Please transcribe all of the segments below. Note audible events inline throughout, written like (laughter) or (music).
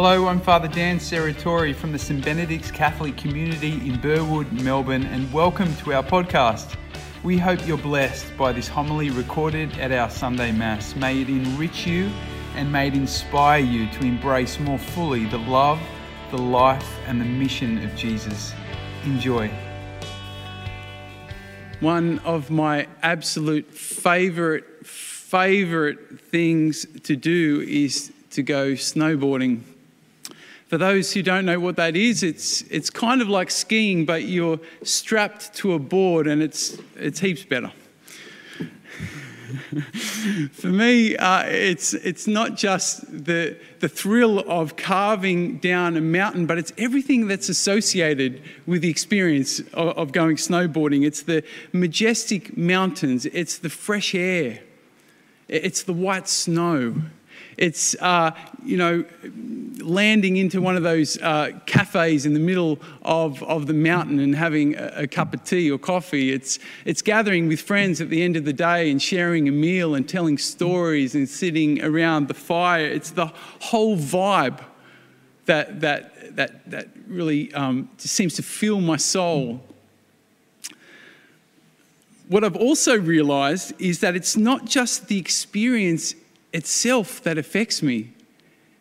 Hello, I'm Father Dan Serratori from the St Benedict's Catholic community in Burwood, Melbourne, and welcome to our podcast. We hope you're blessed by this homily recorded at our Sunday Mass. May it enrich you and may it inspire you to embrace more fully the love, the life, and the mission of Jesus. Enjoy. One of my absolute favorite, favorite things to do is to go snowboarding. For those who don't know what that is, it's, it's kind of like skiing, but you're strapped to a board and it's, it's heaps better. (laughs) For me, uh, it's, it's not just the, the thrill of carving down a mountain, but it's everything that's associated with the experience of, of going snowboarding. It's the majestic mountains, it's the fresh air, it's the white snow. It's, uh, you know, landing into one of those uh, cafes in the middle of, of the mountain and having a, a, cup of tea or coffee. It's, it's gathering with friends at the end of the day and sharing a meal and telling stories and sitting around the fire. It's the whole vibe that, that, that, that really um, seems to fill my soul. What I've also realized is that it's not just the experience itself that affects me,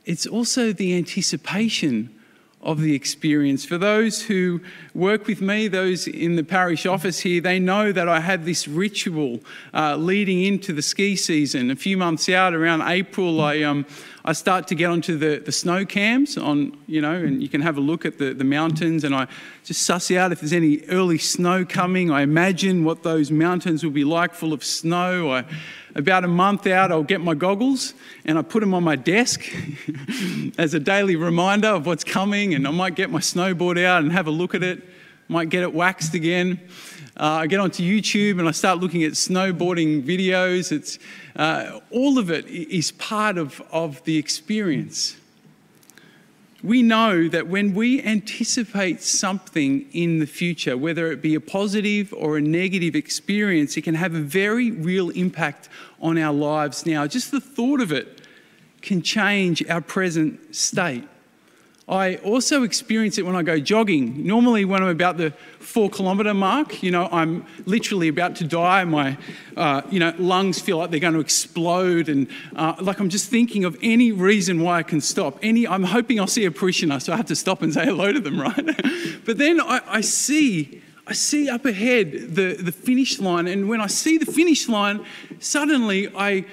it's also the anticipation of the experience. For those who work with me, those in the parish office here, they know that I have this ritual uh, leading into the ski season. A few months out, around April, I, um, I start to get onto the, the snow cams on, you know, and you can have a look at the, the mountains and I just suss out if there's any early snow coming. I imagine what those mountains will be like full of snow. I, about a month out, I'll get my goggles and I put them on my desk (laughs) as a daily reminder of what's coming. And I might get my snowboard out and have a look at it, might get it waxed again. Uh, I get onto YouTube and I start looking at snowboarding videos. It's, uh, all of it is part of, of the experience. We know that when we anticipate something in the future, whether it be a positive or a negative experience, it can have a very real impact on our lives now. Just the thought of it can change our present state. I also experience it when I go jogging. Normally, when I'm about the four kilometre mark, you know, I'm literally about to die. My, uh, you know, lungs feel like they're going to explode, and uh, like I'm just thinking of any reason why I can stop. Any, I'm hoping I'll see a parishioner, so I have to stop and say hello to them, (laughs) right? but then I, I see. I see up ahead the, the finish line, and when I see the finish line, suddenly I,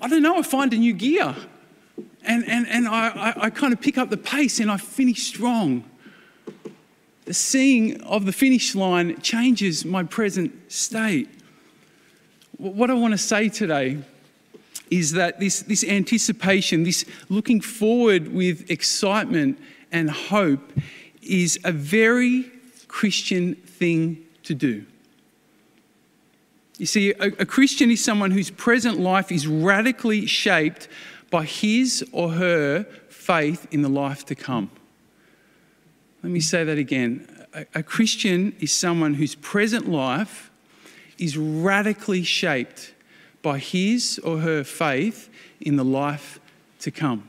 I don't know, I find a new gear and, and, and I, I, I kind of pick up the pace and I finish strong. The seeing of the finish line changes my present state. What I want to say today is that this, this anticipation, this looking forward with excitement and hope, is a very Christian thing to do. You see, a, a Christian is someone whose present life is radically shaped by his or her faith in the life to come. Let me say that again. A, a Christian is someone whose present life is radically shaped by his or her faith in the life to come.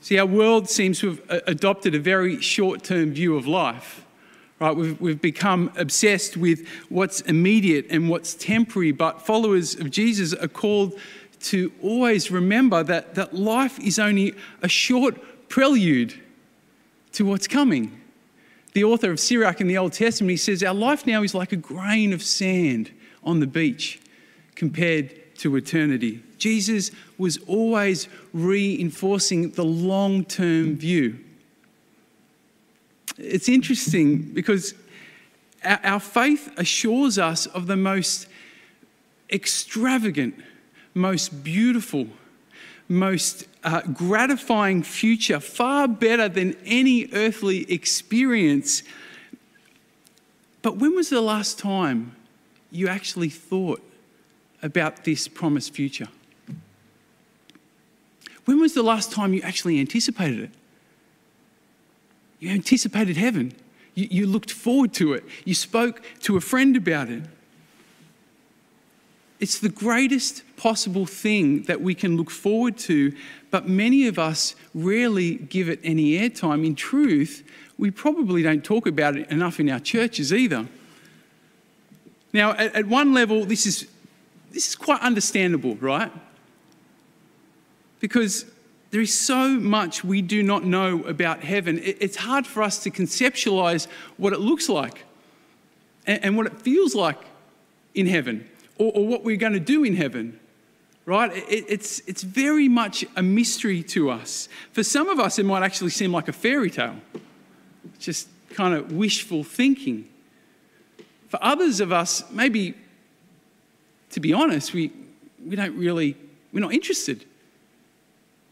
See, our world seems to have uh, adopted a very short term view of life. Right? We've, we've become obsessed with what's immediate and what's temporary, but followers of Jesus are called to always remember that, that life is only a short prelude to what's coming. The author of Sirach in the Old Testament, he says, Our life now is like a grain of sand on the beach compared to eternity. Jesus was always reinforcing the long term view. It's interesting because our faith assures us of the most extravagant most beautiful, most uh, gratifying future, far better than any earthly experience. But when was the last time you actually thought about this promised future? When was the last time you actually anticipated it? You anticipated heaven. You, you looked forward to it. You spoke to a friend about it. It's the greatest possible thing that we can look forward to, but many of us rarely give it any airtime. In truth, we probably don't talk about it enough in our churches either. Now, at, at one level, this is, this is quite understandable, right? Because there is so much we do not know about heaven. It's hard for us to conceptualize what it looks like and what it feels like in heaven or, or what we're going to do in heaven, right? It, it's, it's very much a mystery to us. For some of us, it might actually seem like a fairy tale, just kind of wishful thinking. For others of us, maybe, to be honest, we, we don't really, we're not interested.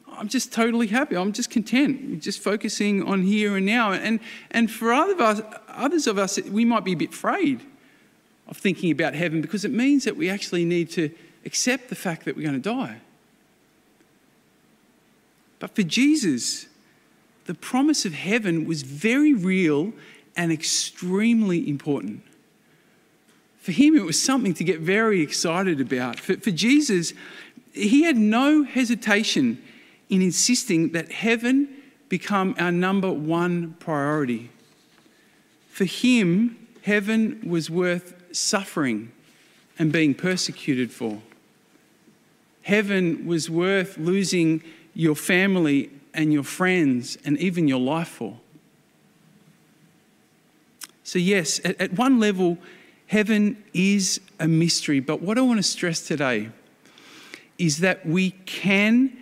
I'm just totally happy. I'm just content. just focusing on here and now. And, and for other of us, others of us, we might be a bit afraid of thinking about heaven because it means that we actually need to accept the fact that we're going to die. But for Jesus, the promise of heaven was very real and extremely important. For him, it was something to get very excited about. For, for Jesus, he had no hesitation in insisting that heaven become our number one priority. For him, heaven was worth suffering and being persecuted for. Heaven was worth losing your family and your friends and even your life for. So, yes, at, at one level, heaven is a mystery. But what I want to stress today is that we can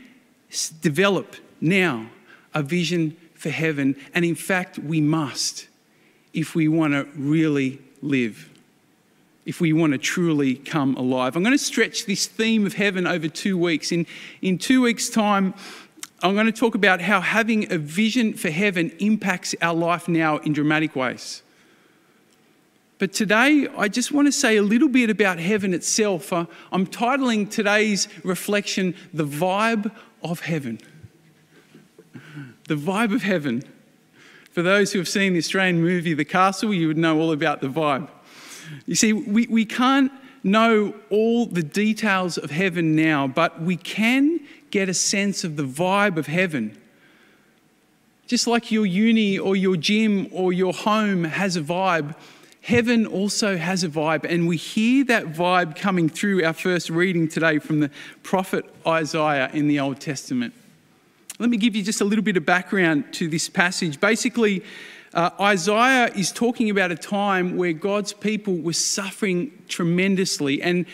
develop now a vision for heaven. And in fact, we must if we want to really live if we want to truly come alive. I'm going to stretch this theme of heaven over two weeks. In, in two weeks' time, I'm going to talk about how having a vision for heaven impacts our life now in dramatic ways. But today, I just want to say a little bit about heaven itself. Uh, I'm titling today's reflection, The Vibe of Heaven. The Vibe of Heaven. For those who have seen the Australian movie The Castle, you would know all about the vibe. You see, we, we can't know all the details of heaven now, but we can get a sense of the vibe of heaven. Just like your uni or your gym or your home has a vibe, heaven also has a vibe. And we hear that vibe coming through our first reading today from the prophet Isaiah in the Old Testament. Let me give you just a little bit of background to this passage. Basically, uh, Isaiah is talking about a time where God's people were suffering tremendously, and,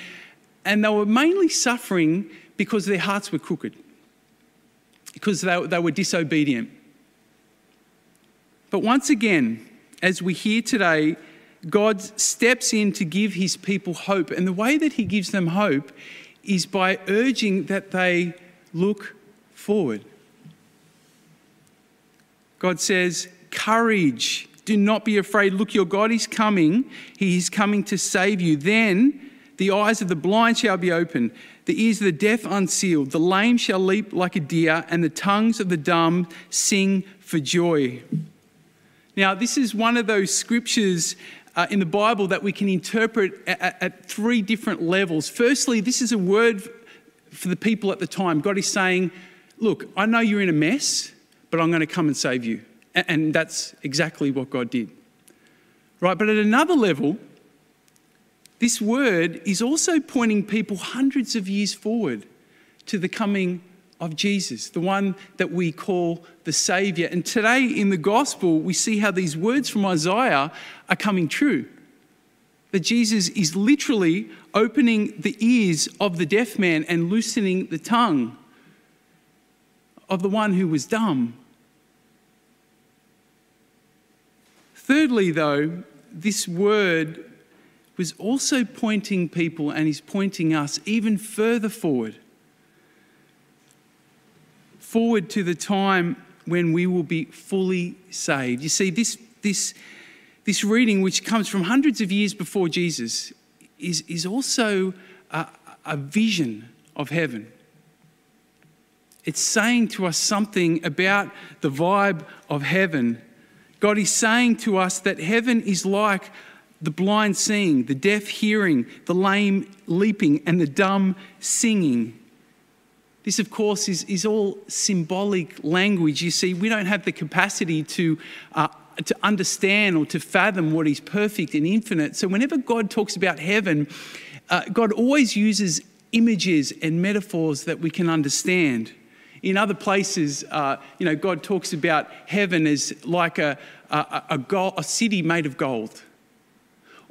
and they were mainly suffering because their hearts were crooked, because they, they were disobedient. But once again, as we hear today, God steps in to give his people hope. And the way that he gives them hope is by urging that they look forward. God says, Courage. Do not be afraid. Look, your God is coming. He is coming to save you. Then the eyes of the blind shall be opened, the ears of the deaf unsealed. The lame shall leap like a deer, and the tongues of the dumb sing for joy. Now, this is one of those scriptures uh, in the Bible that we can interpret at, at three different levels. Firstly, this is a word for the people at the time. God is saying, Look, I know you're in a mess, but I'm going to come and save you. And that's exactly what God did. Right? But at another level, this word is also pointing people hundreds of years forward to the coming of Jesus, the one that we call the Savior. And today in the gospel, we see how these words from Isaiah are coming true. That Jesus is literally opening the ears of the deaf man and loosening the tongue of the one who was dumb Thirdly, though, this word was also pointing people and is pointing us even further forward. Forward to the time when we will be fully saved. You see, this, this, this reading, which comes from hundreds of years before Jesus, is, is also a, a vision of heaven. It's saying to us something about the vibe of heaven God is saying to us that heaven is like the blind seeing, the deaf hearing, the lame leaping, and the dumb singing. This, of course, is, is all symbolic language. You see, we don't have the capacity to, uh, to understand or to fathom what is perfect and infinite. So, whenever God talks about heaven, uh, God always uses images and metaphors that we can understand. In other places, uh, you know, God talks about heaven as like a, a, a, gold, a city made of gold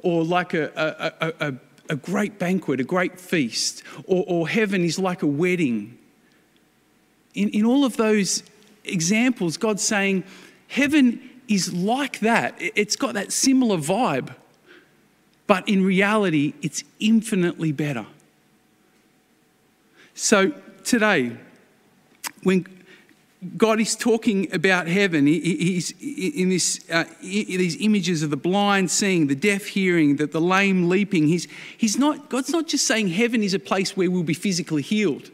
or like a, a, a, great banquet, a great feast, or, or heaven is like a wedding. In, in all of those examples, God's saying heaven is like that. It's got that similar vibe, but in reality, it's infinitely better. So today, when God is talking about heaven. he's in this, uh, these images of the blind seeing, the deaf hearing, the, the lame leaping. He's, he's not, God's not just saying heaven is a place where we'll be physically healed.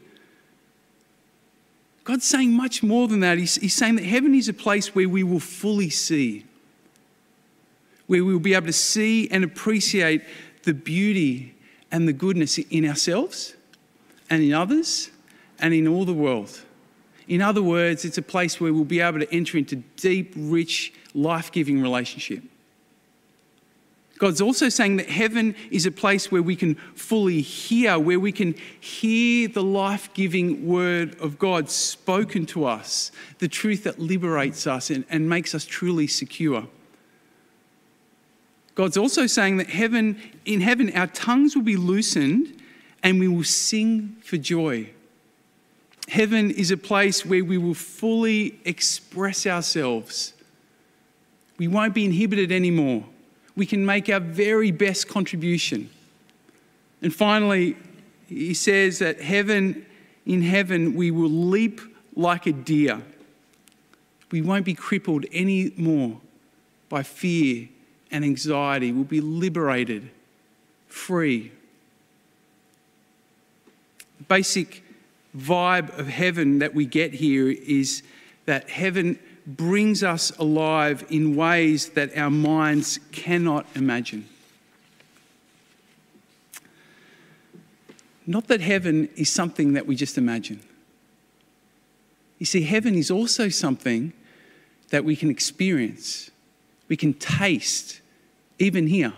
God's saying much more than that. He's, he's saying that heaven is a place where we will fully see, where we will be able to see and appreciate the beauty and the goodness in ourselves and in others and in all the world. In other words, it's a place where we'll be able to enter into deep, rich, life giving relationship. God's also saying that heaven is a place where we can fully hear, where we can hear the life giving word of God spoken to us, the truth that liberates us and, and makes us truly secure. God's also saying that heaven, in heaven, our tongues will be loosened and we will sing for joy. Heaven is a place where we will fully express ourselves. We won't be inhibited anymore. We can make our very best contribution. And finally, he says that heaven, in heaven, we will leap like a deer. We won't be crippled anymore by fear and anxiety. We'll be liberated, free. Basic vibe of heaven that we get here is that heaven brings us alive in ways that our minds cannot imagine. Not that heaven is something that we just imagine. You see, heaven is also something that we can experience, we can taste, even here,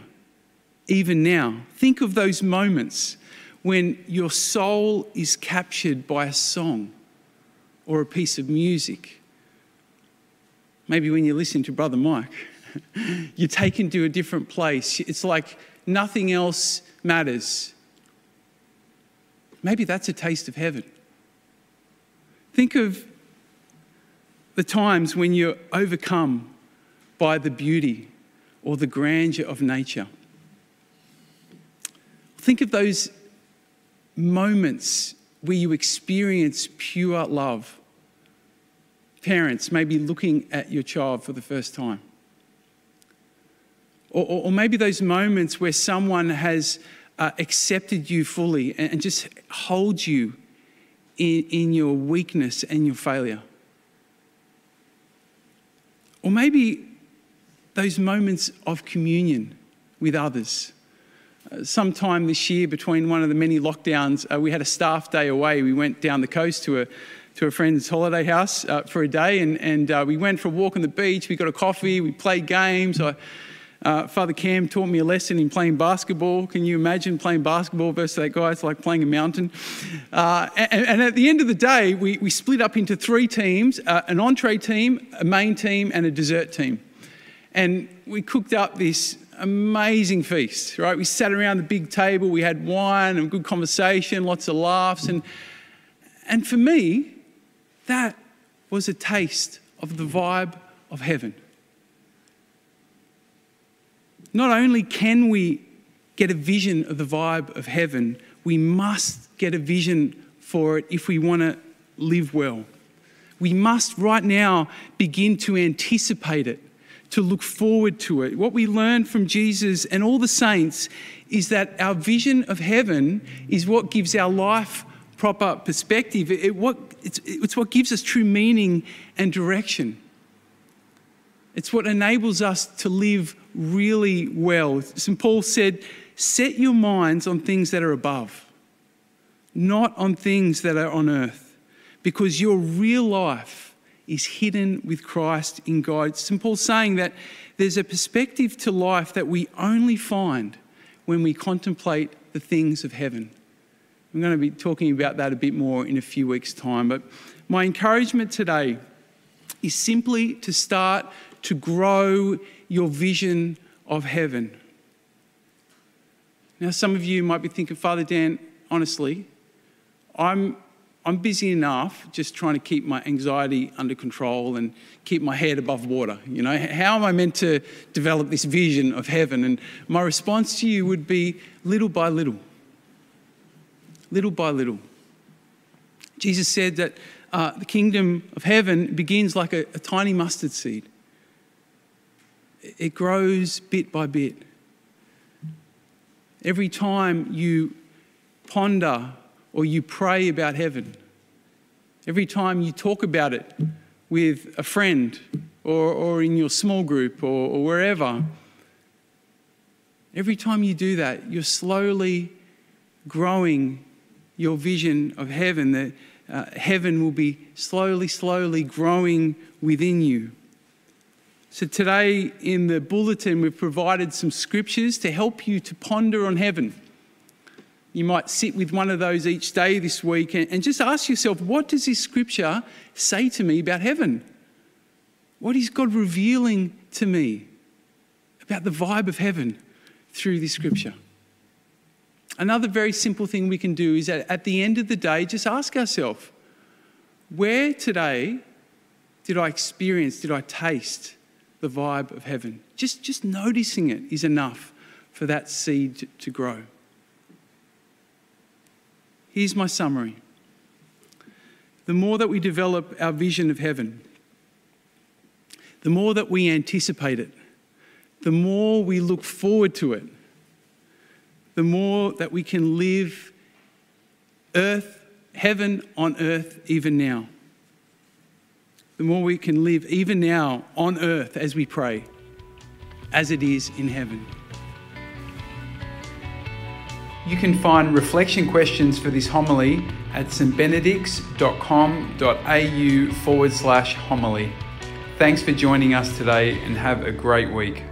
even now. Think of those moments when your soul is captured by a song or a piece of music. Maybe when you listen to Brother Mike, (laughs) you're taken to a different place. It's like nothing else matters. Maybe that's a taste of heaven. Think of the times when you're overcome by the beauty or the grandeur of nature. Think of those moments where you experience pure love. Parents maybe looking at your child for the first time. Or, or, or maybe those moments where someone has uh, accepted you fully and, and just holds you in, in your weakness and your failure. Or maybe those moments of communion with others sometime this year, between one of the many lockdowns, uh, we had a staff day away. We went down the coast to a to a friend's holiday house uh, for a day, and, and uh, we went for a walk on the beach. We got a coffee. We played games. I, uh, Father Cam taught me a lesson in playing basketball. Can you imagine playing basketball versus that guy? It's like playing a mountain. Uh, and, and, at the end of the day, we, we split up into three teams uh, an entree team, a main team, and a dessert team. And we cooked up this amazing feast, right? We sat around the big table, we had wine and good conversation, lots of laughs. And, and for me, that was a taste of the vibe of heaven. Not only can we get a vision of the vibe of heaven, we must get a vision for it if we want to live well. We must right now begin to anticipate it to look forward to it. What we learn from Jesus and all the saints is that our vision of heaven is what gives our life proper perspective. It, it what, it's, it's what gives us true meaning and direction. It's what enables us to live really well. St. Paul said, Set your minds on things that are above, not on things that are on earth, because your real life is hidden with Christ in God. St. Paul's saying that there's a perspective to life that we only find when we contemplate the things of heaven. I'm going to be talking about that a bit more in a few weeks' time. But my encouragement today is simply to start to grow your vision of heaven. Now, some of you might be thinking, Father Dan, honestly, I'm, I'm busy enough just trying to keep my anxiety under control and keep my head above water. You know, how am I meant to develop this vision of heaven? And my response to you would be little by little. Little by little. Jesus said that uh, the kingdom of heaven begins like a, a tiny mustard seed it grows bit by bit. Every time you ponder or you pray about heaven, every time you talk about it with a friend or, or in your small group or, or wherever, every time you do that, you're slowly growing your vision of heaven. That uh, heaven will be slowly, slowly growing within you. So, today in the bulletin, we've provided some scriptures to help you to ponder on heaven. You might sit with one of those each day this week and just ask yourself, what does this scripture say to me about heaven? What is God revealing to me about the vibe of heaven through this scripture? Another very simple thing we can do is that at the end of the day, just ask ourselves, where today did I experience, did I taste the vibe of heaven. Just, just noticing it is enough for that seed to, to grow. Here's my summary the more that we develop our vision of heaven, the more that we anticipate it, the more we look forward to it, the more that we can live earth, heaven on earth even now the more we can live even now on earth as we pray, as it is in heaven. You can find reflection questions for this homily at stbenedicts.com.au forward slash homily. Thanks for joining us today and have a great week.